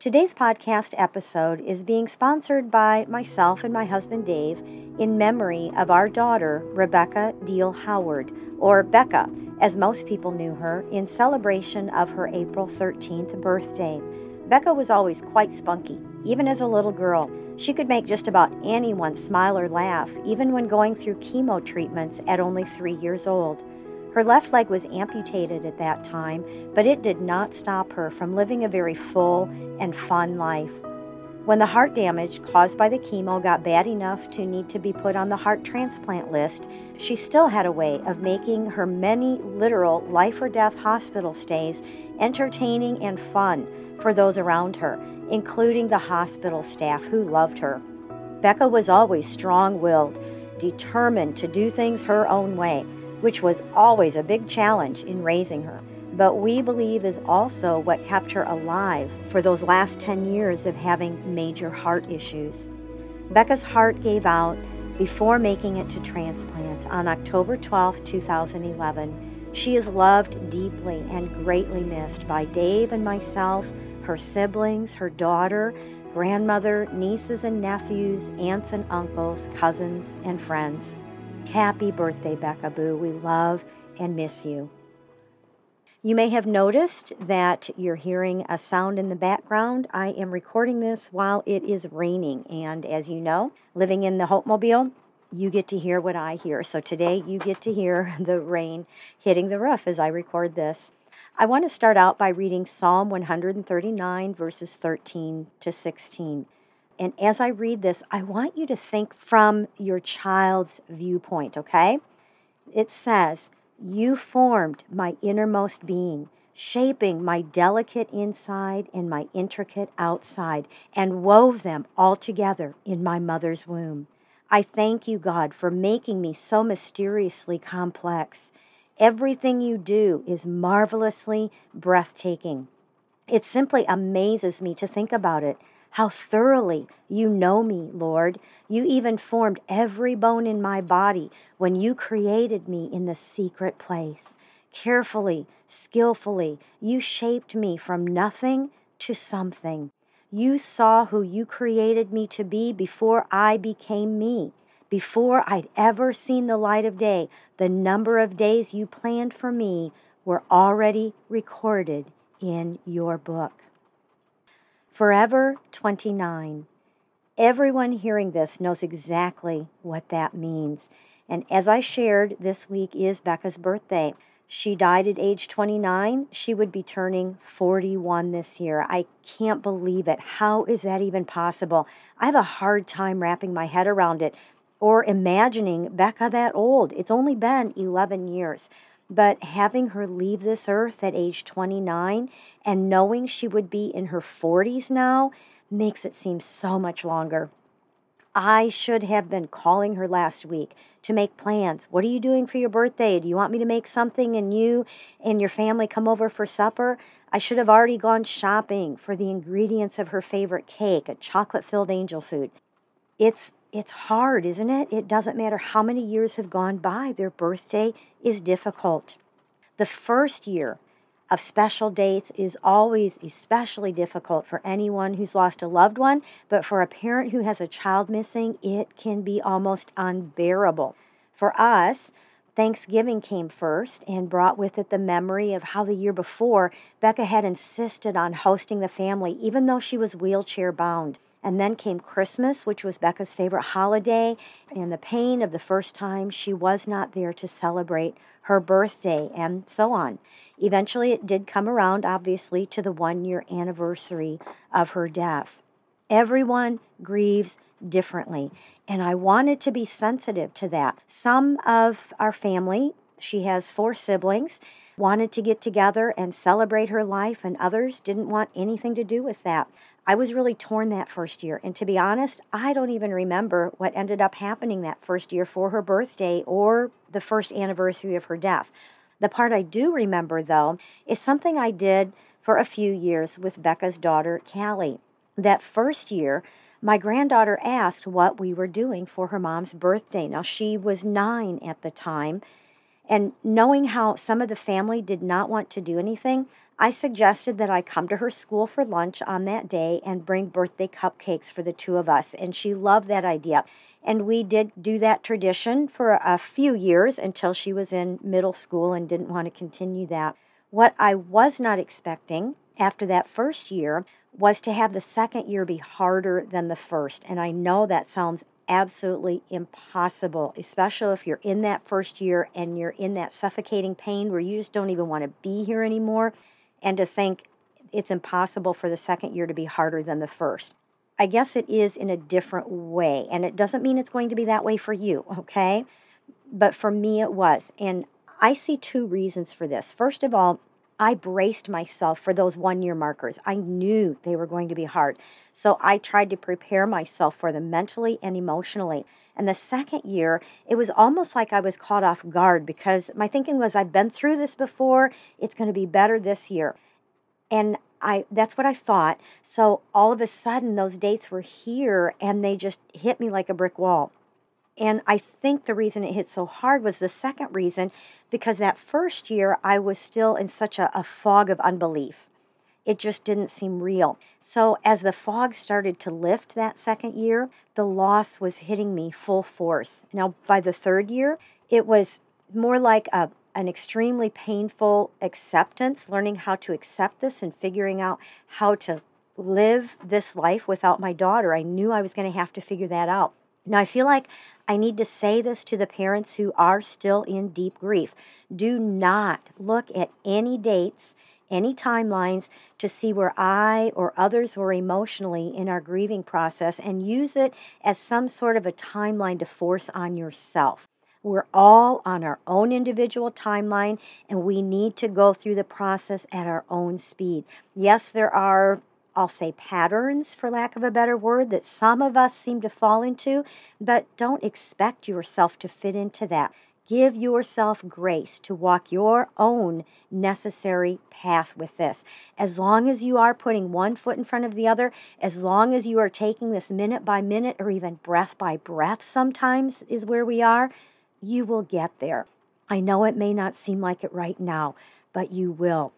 today's podcast episode is being sponsored by myself and my husband Dave in memory of our daughter, Rebecca Diehl Howard, or Becca, as most people knew her, in celebration of her April 13th birthday. Becca was always quite spunky, even as a little girl. She could make just about anyone smile or laugh, even when going through chemo treatments at only three years old. Her left leg was amputated at that time, but it did not stop her from living a very full and fun life. When the heart damage caused by the chemo got bad enough to need to be put on the heart transplant list, she still had a way of making her many literal life or death hospital stays entertaining and fun for those around her, including the hospital staff who loved her. Becca was always strong willed, determined to do things her own way which was always a big challenge in raising her, but we believe is also what kept her alive for those last 10 years of having major heart issues. Becca's heart gave out before making it to transplant on October 12, 2011. She is loved deeply and greatly missed by Dave and myself, her siblings, her daughter, grandmother, nieces and nephews, aunts and uncles, cousins, and friends. Happy birthday, Becca Boo. We love and miss you. You may have noticed that you're hearing a sound in the background. I am recording this while it is raining, and as you know, living in the Hope Mobile, you get to hear what I hear. So today you get to hear the rain hitting the roof as I record this. I want to start out by reading Psalm 139, verses 13 to 16. And as I read this, I want you to think from your child's viewpoint, okay? It says, You formed my innermost being, shaping my delicate inside and my intricate outside, and wove them all together in my mother's womb. I thank you, God, for making me so mysteriously complex. Everything you do is marvelously breathtaking. It simply amazes me to think about it how thoroughly you know me, Lord. You even formed every bone in my body when you created me in the secret place. Carefully, skillfully, you shaped me from nothing to something. You saw who you created me to be before I became me. Before I'd ever seen the light of day, the number of days you planned for me were already recorded in your book. Forever 29. Everyone hearing this knows exactly what that means. And as I shared, this week is Becca's birthday. She died at age 29. She would be turning 41 this year. I can't believe it. How is that even possible? I have a hard time wrapping my head around it or imagining Becca that old. It's only been 11 years. But having her leave this earth at age 29 and knowing she would be in her 40s now makes it seem so much longer. I should have been calling her last week to make plans. What are you doing for your birthday? Do you want me to make something and you and your family come over for supper? I should have already gone shopping for the ingredients of her favorite cake, a chocolate filled angel food. It's it's hard, isn't it? It doesn't matter how many years have gone by, their birthday is difficult. The first year of special dates is always especially difficult for anyone who's lost a loved one, but for a parent who has a child missing, it can be almost unbearable. For us, Thanksgiving came first and brought with it the memory of how the year before Becca had insisted on hosting the family, even though she was wheelchair bound. And then came Christmas, which was Becca's favorite holiday, and the pain of the first time she was not there to celebrate her birthday, and so on. Eventually, it did come around, obviously, to the one year anniversary of her death. Everyone grieves differently, and I wanted to be sensitive to that. Some of our family She has four siblings, wanted to get together and celebrate her life, and others didn't want anything to do with that. I was really torn that first year. And to be honest, I don't even remember what ended up happening that first year for her birthday or the first anniversary of her death. The part I do remember, though, is something I did for a few years with Becca's daughter, Callie. That first year, my granddaughter asked what we were doing for her mom's birthday. Now, she was nine at the time, and knowing how some of the family did not want to do anything, I suggested that I come to her school for lunch on that day and bring birthday cupcakes for the two of us. And she loved that idea. And we did do that tradition for a few years until she was in middle school and didn't want to continue that. What I was not expecting after that first year was to have the second year be harder than the first. And I know that sounds absolutely impossible, especially if you're in that first year and you're in that suffocating pain where you just don't even want to be here anymore and to think it's impossible for the second year to be harder than the first. I guess it is in a different way, and it doesn't mean it's going to be that way for you, okay? But for me, it was. And I see two reasons for this. First of all, I braced myself for those one year markers. I knew they were going to be hard. So I tried to prepare myself for them mentally and emotionally. And the second year, it was almost like I was caught off guard because my thinking was, I've been through this before. It's going to be better this year. And I that's what I thought. So all of a sudden those dates were here and they just hit me like a brick wall. And I think the reason it hit so hard was the second reason because that first year I was still in such a, a fog of unbelief. It just didn't seem real. So, as the fog started to lift that second year, the loss was hitting me full force. Now, by the third year, it was more like a, an extremely painful acceptance, learning how to accept this and figuring out how to live this life without my daughter. I knew I was going to have to figure that out. Now, I feel like I need to say this to the parents who are still in deep grief. Do not look at any dates, any timelines to see where I or others were emotionally in our grieving process and use it as some sort of a timeline to force on yourself. We're all on our own individual timeline, and we need to go through the process at our own speed. Yes, there are I'll say patterns, for lack of a better word, that some of us seem to fall into, but don't expect yourself to fit into that. Give yourself grace to walk your own necessary path with this. As long as you are putting one foot in front of the other, as long as you are taking this minute by minute or even breath by breath, sometimes is where we are, you will get there. I know it may not seem like it right now, but you will.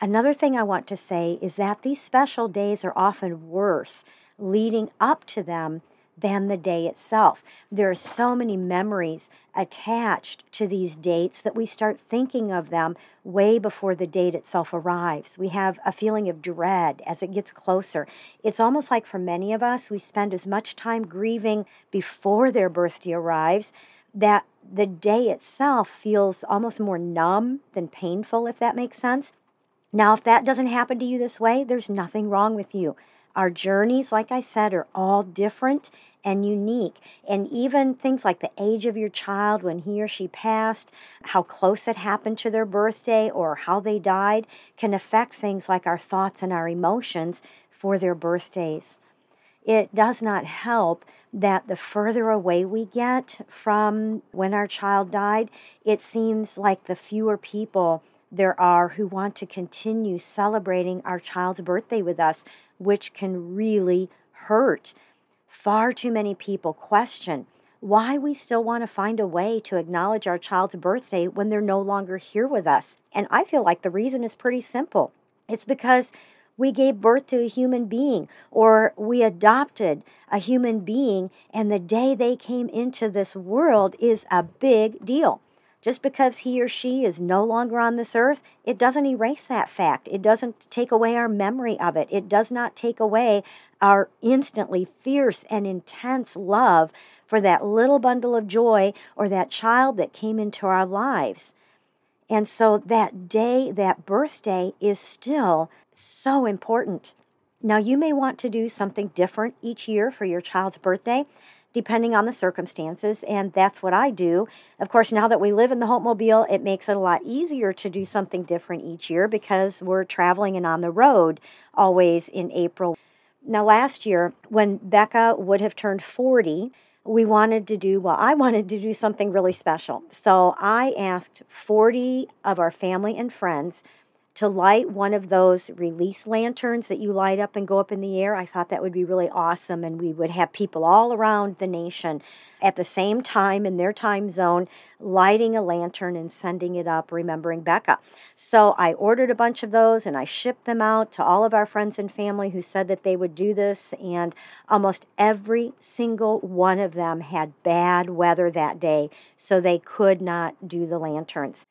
Another thing I want to say is that these special days are often worse leading up to them than the day itself. There are so many memories attached to these dates that we start thinking of them way before the date itself arrives. We have a feeling of dread as it gets closer. It's almost like for many of us, we spend as much time grieving before their birthday arrives that the day itself feels almost more numb than painful, if that makes sense. Now, if that doesn't happen to you this way, there's nothing wrong with you. Our journeys, like I said, are all different and unique. And even things like the age of your child when he or she passed, how close it happened to their birthday, or how they died can affect things like our thoughts and our emotions for their birthdays. It does not help that the further away we get from when our child died, it seems like the fewer people there are who want to continue celebrating our child's birthday with us, which can really hurt. Far too many people question why we still want to find a way to acknowledge our child's birthday when they're no longer here with us. And I feel like the reason is pretty simple it's because we gave birth to a human being or we adopted a human being, and the day they came into this world is a big deal. Just because he or she is no longer on this earth, it doesn't erase that fact. It doesn't take away our memory of it. It does not take away our instantly fierce and intense love for that little bundle of joy or that child that came into our lives. And so that day, that birthday, is still so important. Now, you may want to do something different each year for your child's birthday depending on the circumstances. And that's what I do. Of course, now that we live in the Hope Mobile, it makes it a lot easier to do something different each year because we're traveling and on the road always in April. Now, last year, when Becca would have turned 40, we wanted to do, well, I wanted to do something really special. So I asked 40 of our family and friends to light one of those release lanterns that you light up and go up in the air. I thought that would be really awesome. And we would have people all around the nation at the same time in their time zone lighting a lantern and sending it up, remembering Becca. So I ordered a bunch of those and I shipped them out to all of our friends and family who said that they would do this. And almost every single one of them had bad weather that day, so they could not do the lanterns.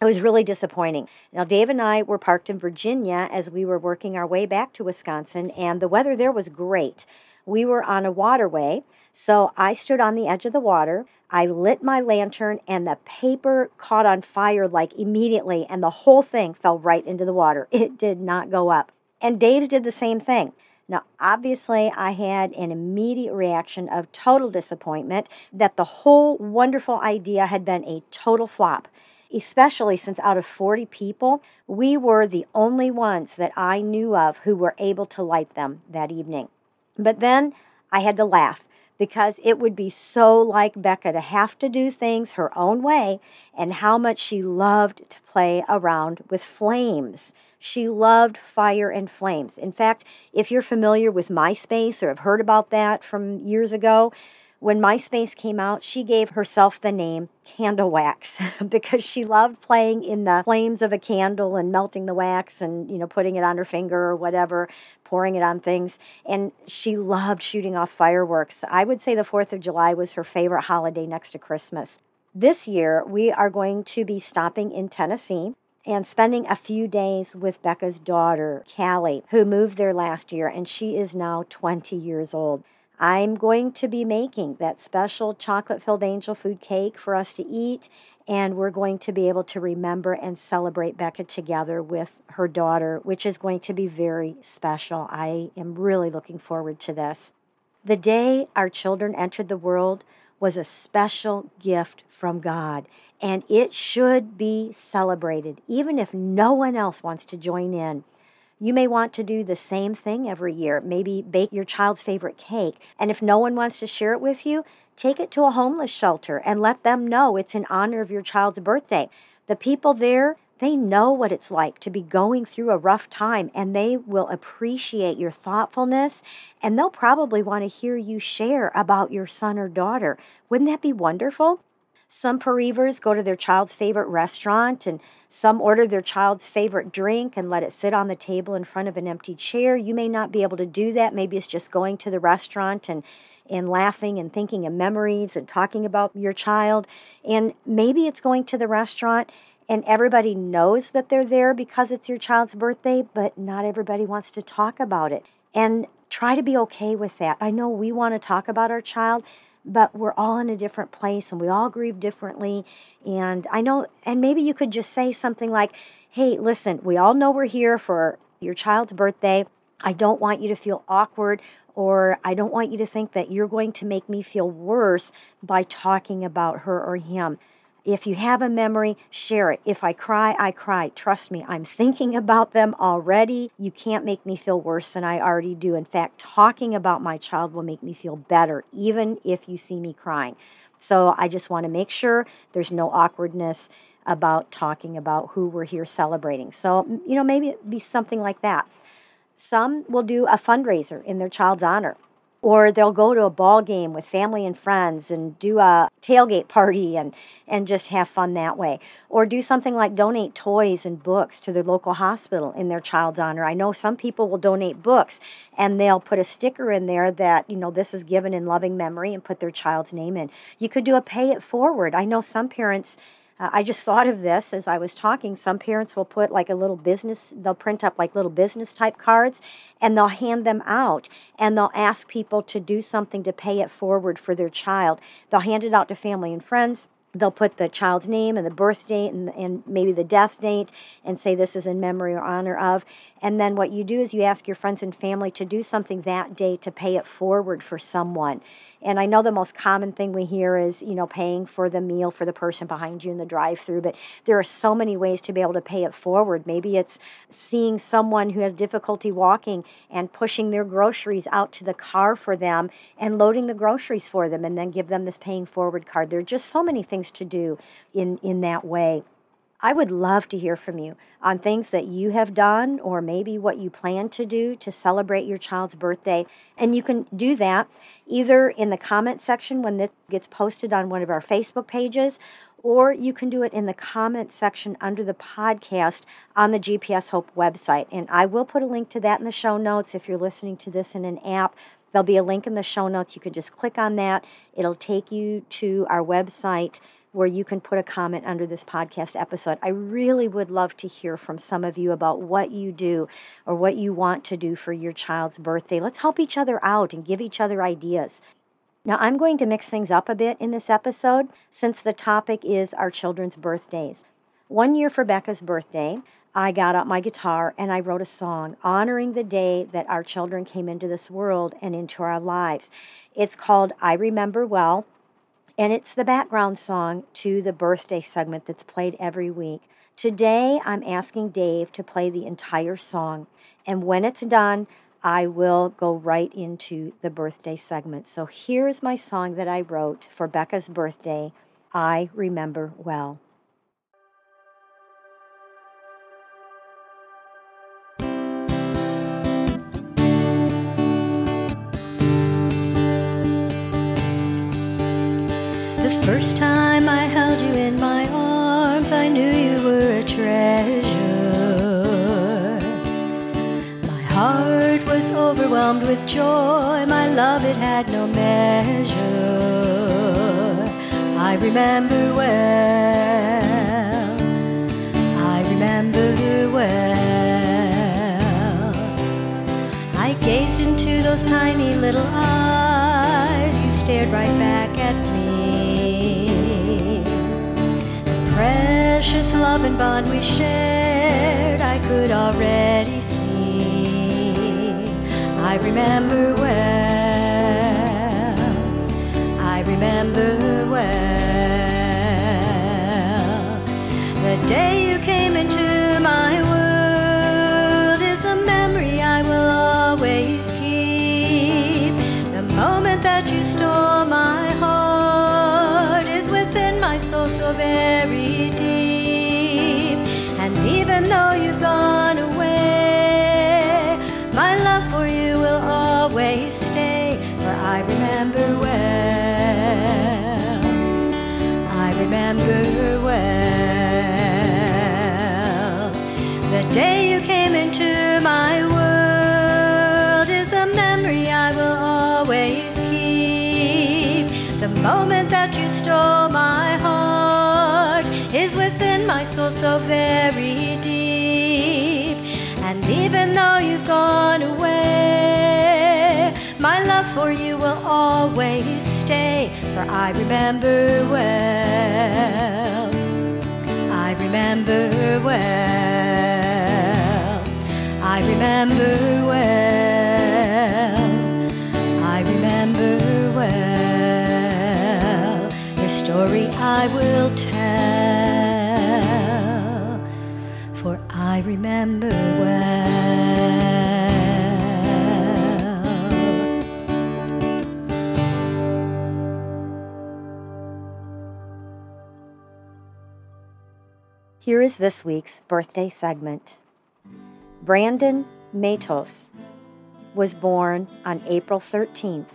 It was really disappointing. Now, Dave and I were parked in Virginia as we were working our way back to Wisconsin, and the weather there was great. We were on a waterway, so I stood on the edge of the water. I lit my lantern, and the paper caught on fire like immediately, and the whole thing fell right into the water. It did not go up. And Dave did the same thing. Now, obviously, I had an immediate reaction of total disappointment that the whole wonderful idea had been a total flop especially since out of 40 people, we were the only ones that I knew of who were able to light them that evening. But then I had to laugh because it would be so like Becca to have to do things her own way and how much she loved to play around with flames. She loved fire and flames. In fact, if you're familiar with MySpace or have heard about that from years ago, when MySpace came out, she gave herself the name Candle Wax because she loved playing in the flames of a candle and melting the wax and, you know, putting it on her finger or whatever, pouring it on things. And she loved shooting off fireworks. I would say the 4th of July was her favorite holiday next to Christmas. This year, we are going to be stopping in Tennessee and spending a few days with Becca's daughter, Callie, who moved there last year, and she is now 20 years old. I'm going to be making that special chocolate filled angel food cake for us to eat, and we're going to be able to remember and celebrate Becca together with her daughter, which is going to be very special. I am really looking forward to this. The day our children entered the world was a special gift from God, and it should be celebrated, even if no one else wants to join in. You may want to do the same thing every year. Maybe bake your child's favorite cake. And if no one wants to share it with you, take it to a homeless shelter and let them know it's in honor of your child's birthday. The people there, they know what it's like to be going through a rough time and they will appreciate your thoughtfulness and they'll probably want to hear you share about your son or daughter. Wouldn't that be wonderful? Some bereavers go to their child's favorite restaurant and some order their child's favorite drink and let it sit on the table in front of an empty chair. You may not be able to do that. Maybe it's just going to the restaurant and and laughing and thinking of memories and talking about your child. And maybe it's going to the restaurant and everybody knows that they're there because it's your child's birthday, but not everybody wants to talk about it. And try to be okay with that. I know we want to talk about our child, but we're all in a different place and we all grieve differently. And I know, and maybe you could just say something like, hey, listen, we all know we're here for your child's birthday. I don't want you to feel awkward or I don't want you to think that you're going to make me feel worse by talking about her or him. If you have a memory, share it. If I cry, I cry. Trust me, I'm thinking about them already. You can't make me feel worse than I already do. In fact, talking about my child will make me feel better, even if you see me crying. So I just want to make sure there's no awkwardness about talking about who we're here celebrating. So, you know, maybe be something like that. Some will do a fundraiser in their child's honor or they'll go to a ball game with family and friends and do a tailgate party and and just have fun that way. Or do something like donate toys and books to their local hospital in their child's honor. I know some people will donate books and they'll put a sticker in there that you know this is given in loving memory and put their child's name in. You could do a pay it forward. I know some parents uh, I just thought of this as I was talking. Some parents will put like a little business, they'll print up like little business type cards and they'll hand them out and they'll ask people to do something to pay it forward for their child. They'll hand it out to family and friends they'll put the child's name and the birth date and, and maybe the death date and say this is in memory or honor of. And then what you do is you ask your friends and family to do something that day to pay it forward for someone. And I know the most common thing we hear is, you know, paying for the meal for the person behind you in the drive through, but there are so many ways to be able to pay it forward. Maybe it's seeing someone who has difficulty walking and pushing their groceries out to the car for them and loading the groceries for them and then give them this paying forward card. There are just so many things to do in, in that way. I would love to hear from you on things that you have done or maybe what you plan to do to celebrate your child's birthday. And you can do that either in the comment section when this gets posted on one of our Facebook pages, or you can do it in the comment section under the podcast on the GPS Hope website. And I will put a link to that in the show notes if you're listening to this in an app. There'll be a link in the show notes. You can just click on that, it'll take you to our website where you can put a comment under this podcast episode. I really would love to hear from some of you about what you do or what you want to do for your child's birthday. Let's help each other out and give each other ideas. Now, I'm going to mix things up a bit in this episode since the topic is our children's birthdays. One year for Becca's birthday, I got out my guitar and I wrote a song honoring the day that our children came into this world and into our lives. It's called I Remember Well and it's the background song to the birthday segment that's played every week. Today, I'm asking Dave to play the entire song, and when it's done, I will go right into the birthday segment. So here's my song that I wrote for Becca's birthday I Remember Well. Overwhelmed with joy, my love, it had no measure. I remember well, I remember well. I gazed into those tiny little eyes, you stared right back at me. The precious love and bond we shared, I could already. I remember well, I remember well. The day you came into my world is a memory I will always keep. The moment that you stole my heart is within my soul so very deep. And even though you've gone away, my love for you I remember well, I remember well. The day you came into my world is a memory I will always keep. The moment that you stole my heart is within my soul so very always stay. For I remember well, I remember well, I remember well, I remember well. Your story I will tell for I remember Here is this week's birthday segment. Brandon Matos was born on April 13th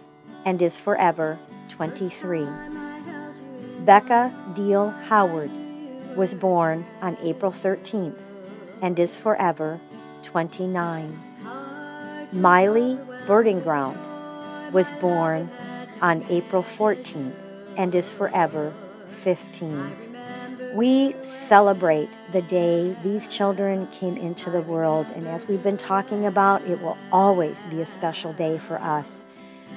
and is forever 23. Becca Diehl Howard was born on April 13th and is forever 29. Miley Birding Ground was born on April 14th and is forever 15. We celebrate the day these children came into the world, and as we've been talking about, it will always be a special day for us.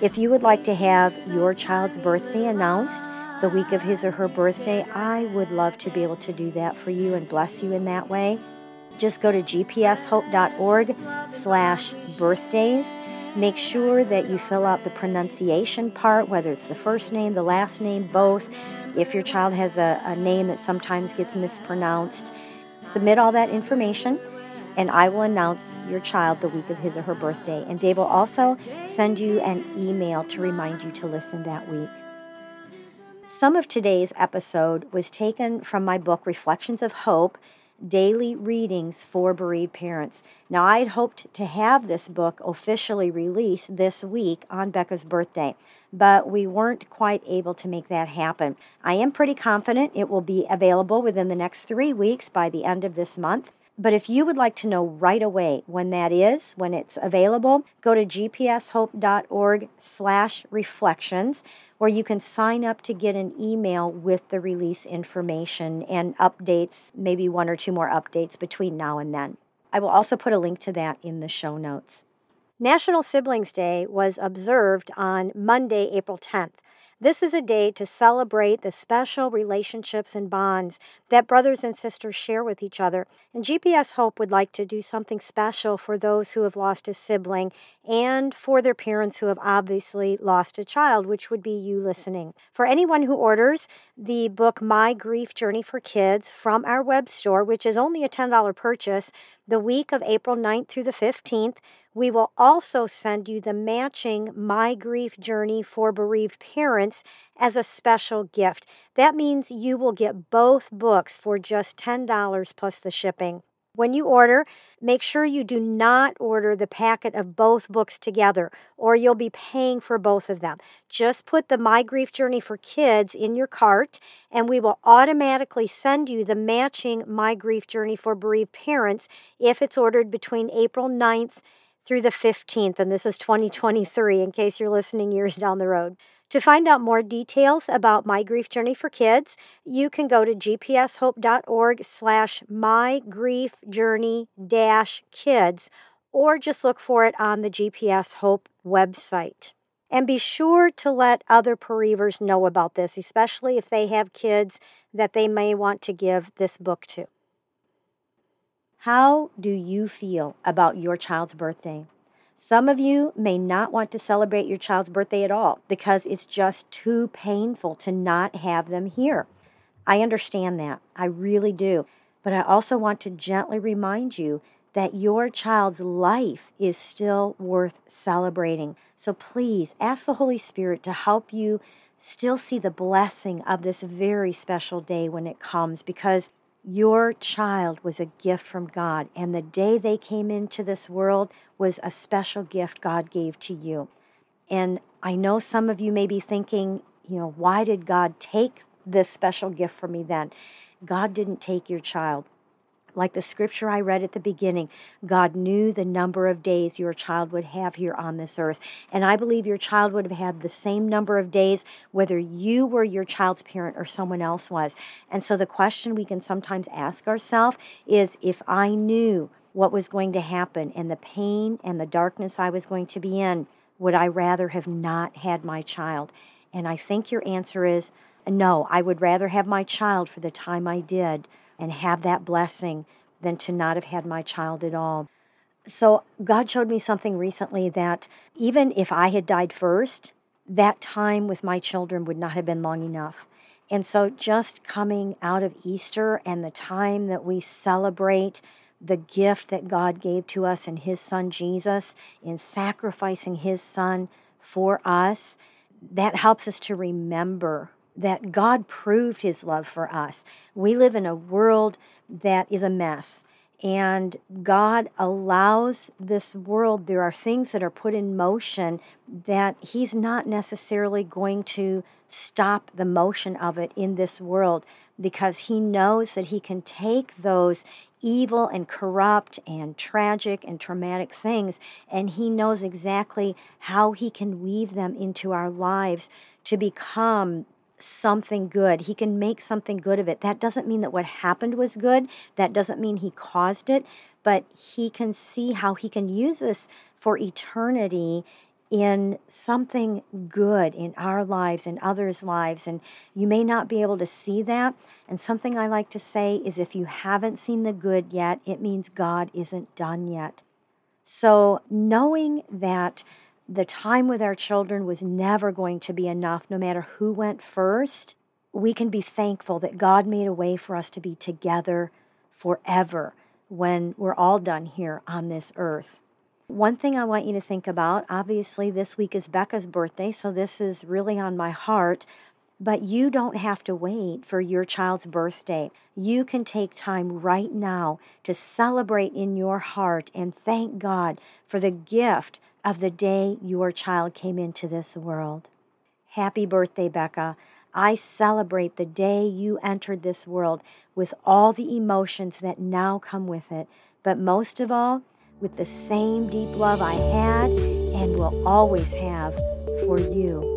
If you would like to have your child's birthday announced, the week of his or her birthday, I would love to be able to do that for you and bless you in that way. Just go to gpshope.org slash birthdays. Make sure that you fill out the pronunciation part, whether it's the first name, the last name, both. If your child has a, a name that sometimes gets mispronounced, submit all that information and I will announce your child the week of his or her birthday. And Dave will also send you an email to remind you to listen that week. Some of today's episode was taken from my book, Reflections of Hope Daily Readings for Bereaved Parents. Now, I'd hoped to have this book officially released this week on Becca's birthday, but we weren't quite able to make that happen. I am pretty confident it will be available within the next three weeks by the end of this month. But if you would like to know right away when that is, when it's available, go to gpshope.org slash reflections, where you can sign up to get an email with the release information and updates, maybe one or two more updates between now and then. I will also put a link to that in the show notes. National Siblings Day was observed on Monday, April 10th. This is a day to celebrate the special relationships and bonds that brothers and sisters share with each other. And GPS Hope would like to do something special for those who have lost a sibling and for their parents who have obviously lost a child, which would be you listening. For anyone who orders the book My Grief Journey for Kids from our web store, which is only a $10 purchase, the week of April 9th through the 15th, we will also send you the matching My Grief Journey for Bereaved Parents as a special gift. That means you will get both books for just $10 plus the shipping. When you order, make sure you do not order the packet of both books together, or you'll be paying for both of them. Just put the My Grief Journey for Kids in your cart, and we will automatically send you the matching My Grief Journey for Bereaved Parents if it's ordered between April 9th through the 15th, and this is 2023 in case you're listening years down the road. To find out more details about My Grief Journey for Kids, you can go to gpshope.org slash mygriefjourney dash kids or just look for it on the GPS Hope website. And be sure to let other bereavers know about this, especially if they have kids that they may want to give this book to. How do you feel about your child's birthday? Some of you may not want to celebrate your child's birthday at all because it's just too painful to not have them here. I understand that. I really do. But I also want to gently remind you that your child's life is still worth celebrating. So please ask the Holy Spirit to help you still see the blessing of this very special day when it comes because your child was a gift from God, and the day they came into this world was a special gift God gave to you. And I know some of you may be thinking, you know, why did God take this special gift from me then? God didn't take your child. Like the scripture I read at the beginning, God knew the number of days your child would have here on this earth. And I believe your child would have had the same number of days whether you were your child's parent or someone else was. And so the question we can sometimes ask ourselves is if I knew what was going to happen and the pain and the darkness I was going to be in, would I rather have not had my child? And I think your answer is no, I would rather have my child for the time I did and have that blessing than to not have had my child at all. So, God showed me something recently that even if I had died first, that time with my children would not have been long enough. And so, just coming out of Easter and the time that we celebrate the gift that God gave to us in His Son Jesus, in sacrificing His Son for us, that helps us to remember that God proved his love for us. We live in a world that is a mess. And God allows this world, there are things that are put in motion that He's not necessarily going to stop the motion of it in this world because He knows that He can take those evil and corrupt and tragic and traumatic things and He knows exactly how He can weave them into our lives to become something good. He can make something good of it. That doesn't mean that what happened was good. That doesn't mean he caused it, but he can see how he can use this for eternity in something good in our lives and others' lives. And you may not be able to see that. And something I like to say is if you haven't seen the good yet, it means God isn't done yet. So, knowing that the time with our children was never going to be enough, no matter who went first, we can be thankful that God made a way for us to be together forever when we're all done here on this earth. One thing I want you to think about obviously, this week is Becca's birthday, so this is really on my heart. But you don't have to wait for your child's birthday. You can take time right now to celebrate in your heart and thank God for the gift of the day your child came into this world. Happy birthday, Becca. I celebrate the day you entered this world with all the emotions that now come with it, but most of all, with the same deep love I had and will always have for you.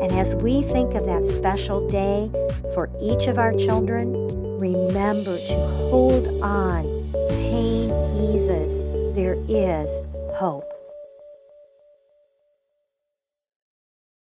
And as we think of that special day for each of our children, remember to hold on. Pain eases. There is hope.